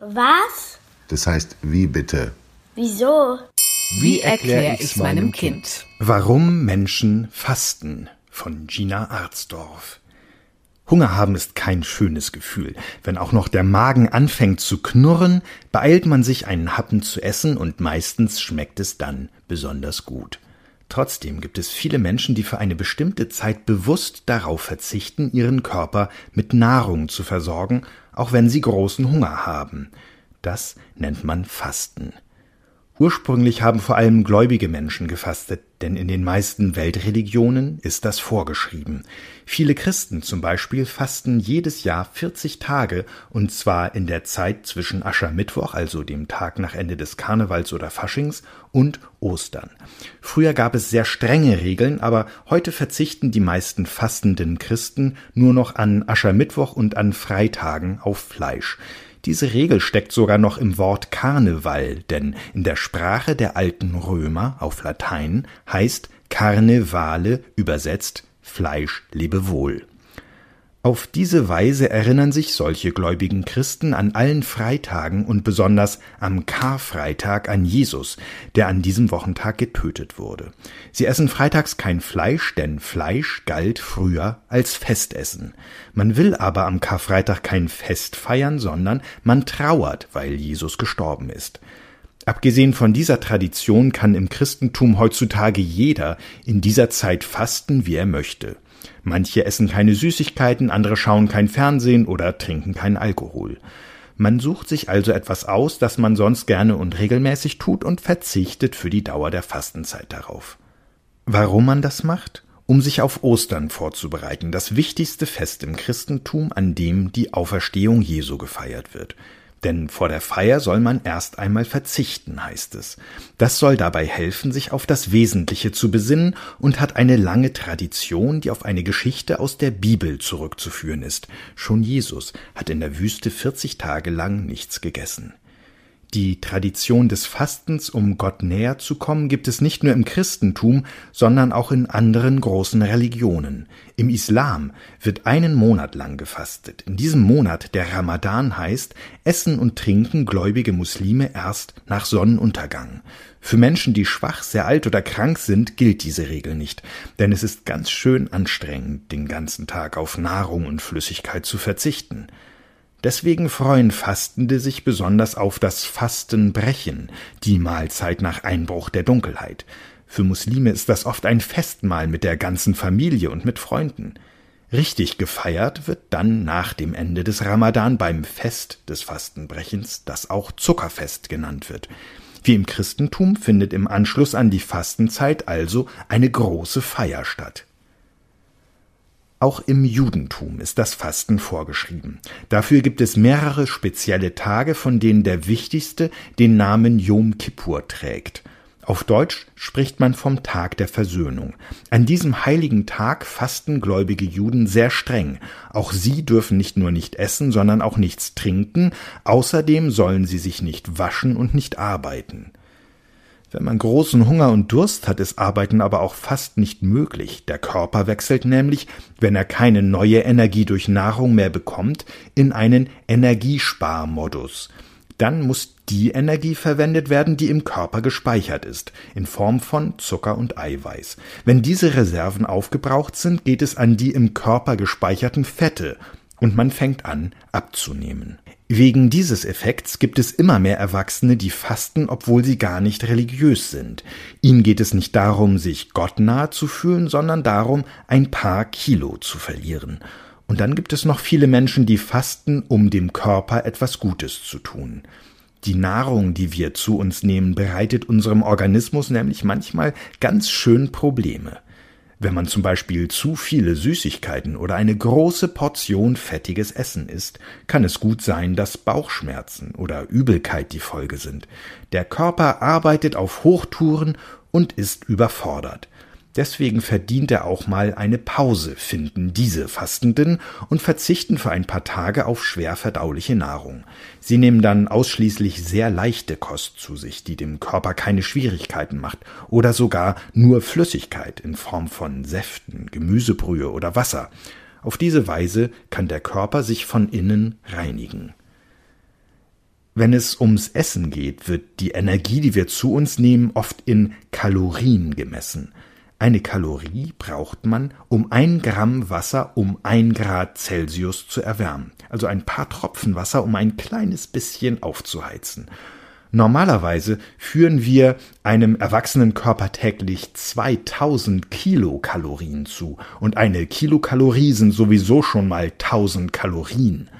Was? Das heißt, wie bitte? Wieso? Wie erkläre ich's meinem Kind? Warum Menschen fasten von Gina Arzdorf. Hunger haben ist kein schönes Gefühl. Wenn auch noch der Magen anfängt zu knurren, beeilt man sich einen Happen zu essen und meistens schmeckt es dann besonders gut. Trotzdem gibt es viele Menschen, die für eine bestimmte Zeit bewusst darauf verzichten, ihren Körper mit Nahrung zu versorgen, auch wenn sie großen Hunger haben. Das nennt man Fasten. Ursprünglich haben vor allem gläubige Menschen gefastet, denn in den meisten Weltreligionen ist das vorgeschrieben. Viele Christen zum Beispiel fasten jedes Jahr 40 Tage, und zwar in der Zeit zwischen Aschermittwoch, also dem Tag nach Ende des Karnevals oder Faschings, und Ostern. Früher gab es sehr strenge Regeln, aber heute verzichten die meisten fastenden Christen nur noch an Aschermittwoch und an Freitagen auf Fleisch. Diese Regel steckt sogar noch im Wort Karneval, denn in der Sprache der alten Römer auf Latein heißt Karnevale übersetzt Fleisch lebe wohl. Auf diese Weise erinnern sich solche gläubigen Christen an allen Freitagen und besonders am Karfreitag an Jesus, der an diesem Wochentag getötet wurde. Sie essen freitags kein Fleisch, denn Fleisch galt früher als Festessen. Man will aber am Karfreitag kein Fest feiern, sondern man trauert, weil Jesus gestorben ist. Abgesehen von dieser Tradition kann im Christentum heutzutage jeder in dieser Zeit fasten, wie er möchte. Manche essen keine Süßigkeiten, andere schauen kein Fernsehen oder trinken keinen Alkohol. Man sucht sich also etwas aus, das man sonst gerne und regelmäßig tut und verzichtet für die Dauer der Fastenzeit darauf. Warum man das macht? Um sich auf Ostern vorzubereiten, das wichtigste Fest im Christentum, an dem die Auferstehung Jesu gefeiert wird. Denn vor der Feier soll man erst einmal verzichten, heißt es. Das soll dabei helfen, sich auf das Wesentliche zu besinnen und hat eine lange Tradition, die auf eine Geschichte aus der Bibel zurückzuführen ist. Schon Jesus hat in der Wüste 40 Tage lang nichts gegessen. Die Tradition des Fastens, um Gott näher zu kommen, gibt es nicht nur im Christentum, sondern auch in anderen großen Religionen. Im Islam wird einen Monat lang gefastet. In diesem Monat, der Ramadan heißt, essen und trinken gläubige Muslime erst nach Sonnenuntergang. Für Menschen, die schwach, sehr alt oder krank sind, gilt diese Regel nicht, denn es ist ganz schön anstrengend, den ganzen Tag auf Nahrung und Flüssigkeit zu verzichten. Deswegen freuen Fastende sich besonders auf das Fastenbrechen, die Mahlzeit nach Einbruch der Dunkelheit. Für Muslime ist das oft ein Festmahl mit der ganzen Familie und mit Freunden. Richtig gefeiert wird dann nach dem Ende des Ramadan beim Fest des Fastenbrechens, das auch Zuckerfest genannt wird. Wie im Christentum findet im Anschluss an die Fastenzeit also eine große Feier statt. Auch im Judentum ist das Fasten vorgeschrieben. Dafür gibt es mehrere spezielle Tage, von denen der wichtigste den Namen Yom Kippur trägt. Auf Deutsch spricht man vom Tag der Versöhnung. An diesem heiligen Tag fasten gläubige Juden sehr streng. Auch sie dürfen nicht nur nicht essen, sondern auch nichts trinken. Außerdem sollen sie sich nicht waschen und nicht arbeiten. Wenn man großen Hunger und Durst hat, ist Arbeiten aber auch fast nicht möglich. Der Körper wechselt nämlich, wenn er keine neue Energie durch Nahrung mehr bekommt, in einen Energiesparmodus. Dann muss die Energie verwendet werden, die im Körper gespeichert ist, in Form von Zucker und Eiweiß. Wenn diese Reserven aufgebraucht sind, geht es an die im Körper gespeicherten Fette, und man fängt an abzunehmen. Wegen dieses Effekts gibt es immer mehr Erwachsene, die fasten, obwohl sie gar nicht religiös sind. Ihnen geht es nicht darum, sich Gott nahe zu fühlen, sondern darum, ein paar Kilo zu verlieren. Und dann gibt es noch viele Menschen, die fasten, um dem Körper etwas Gutes zu tun. Die Nahrung, die wir zu uns nehmen, bereitet unserem Organismus nämlich manchmal ganz schön Probleme. Wenn man zum Beispiel zu viele Süßigkeiten oder eine große Portion fettiges Essen isst, kann es gut sein, dass Bauchschmerzen oder Übelkeit die Folge sind. Der Körper arbeitet auf Hochtouren und ist überfordert. Deswegen verdient er auch mal eine Pause, finden diese Fastenden und verzichten für ein paar Tage auf schwer verdauliche Nahrung. Sie nehmen dann ausschließlich sehr leichte Kost zu sich, die dem Körper keine Schwierigkeiten macht, oder sogar nur Flüssigkeit in Form von Säften, Gemüsebrühe oder Wasser. Auf diese Weise kann der Körper sich von innen reinigen. Wenn es ums Essen geht, wird die Energie, die wir zu uns nehmen, oft in Kalorien gemessen. Eine Kalorie braucht man, um ein Gramm Wasser um ein Grad Celsius zu erwärmen. Also ein paar Tropfen Wasser, um ein kleines bisschen aufzuheizen. Normalerweise führen wir einem erwachsenen Körper täglich 2000 Kilokalorien zu und eine Kilokalorie sind sowieso schon mal 1000 Kalorien.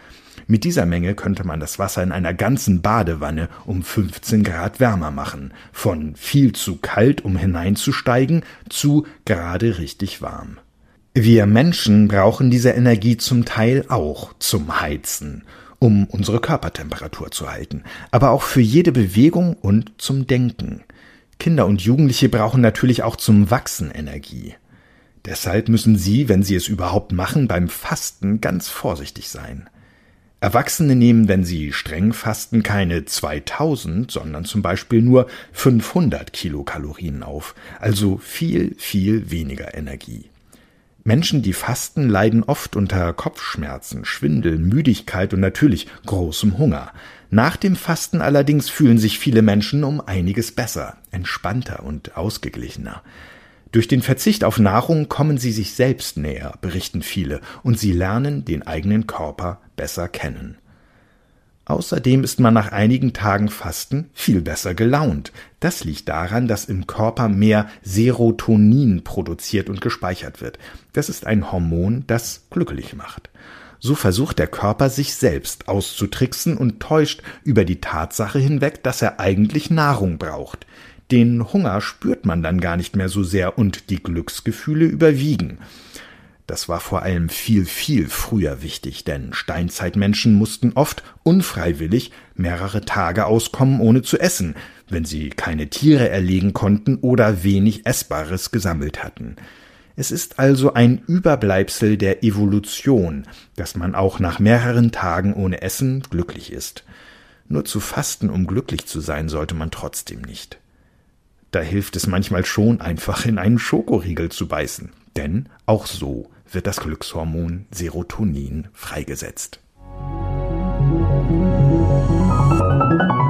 Mit dieser Menge könnte man das Wasser in einer ganzen Badewanne um 15 Grad wärmer machen, von viel zu kalt, um hineinzusteigen, zu gerade richtig warm. Wir Menschen brauchen diese Energie zum Teil auch zum Heizen, um unsere Körpertemperatur zu halten, aber auch für jede Bewegung und zum Denken. Kinder und Jugendliche brauchen natürlich auch zum Wachsen Energie. Deshalb müssen sie, wenn sie es überhaupt machen, beim Fasten ganz vorsichtig sein. Erwachsene nehmen, wenn sie streng fasten, keine 2000, sondern zum Beispiel nur 500 Kilokalorien auf, also viel, viel weniger Energie. Menschen, die fasten, leiden oft unter Kopfschmerzen, Schwindel, Müdigkeit und natürlich großem Hunger. Nach dem Fasten allerdings fühlen sich viele Menschen um einiges besser, entspannter und ausgeglichener. Durch den Verzicht auf Nahrung kommen sie sich selbst näher, berichten viele, und sie lernen den eigenen Körper besser kennen. Außerdem ist man nach einigen Tagen Fasten viel besser gelaunt. Das liegt daran, dass im Körper mehr Serotonin produziert und gespeichert wird. Das ist ein Hormon, das glücklich macht. So versucht der Körper sich selbst auszutricksen und täuscht über die Tatsache hinweg, dass er eigentlich Nahrung braucht. Den Hunger spürt man dann gar nicht mehr so sehr und die Glücksgefühle überwiegen. Das war vor allem viel, viel früher wichtig, denn Steinzeitmenschen mussten oft unfreiwillig mehrere Tage auskommen, ohne zu essen, wenn sie keine Tiere erlegen konnten oder wenig Essbares gesammelt hatten. Es ist also ein Überbleibsel der Evolution, dass man auch nach mehreren Tagen ohne Essen glücklich ist. Nur zu fasten, um glücklich zu sein, sollte man trotzdem nicht. Da hilft es manchmal schon, einfach in einen Schokoriegel zu beißen. Denn auch so wird das Glückshormon Serotonin freigesetzt. Musik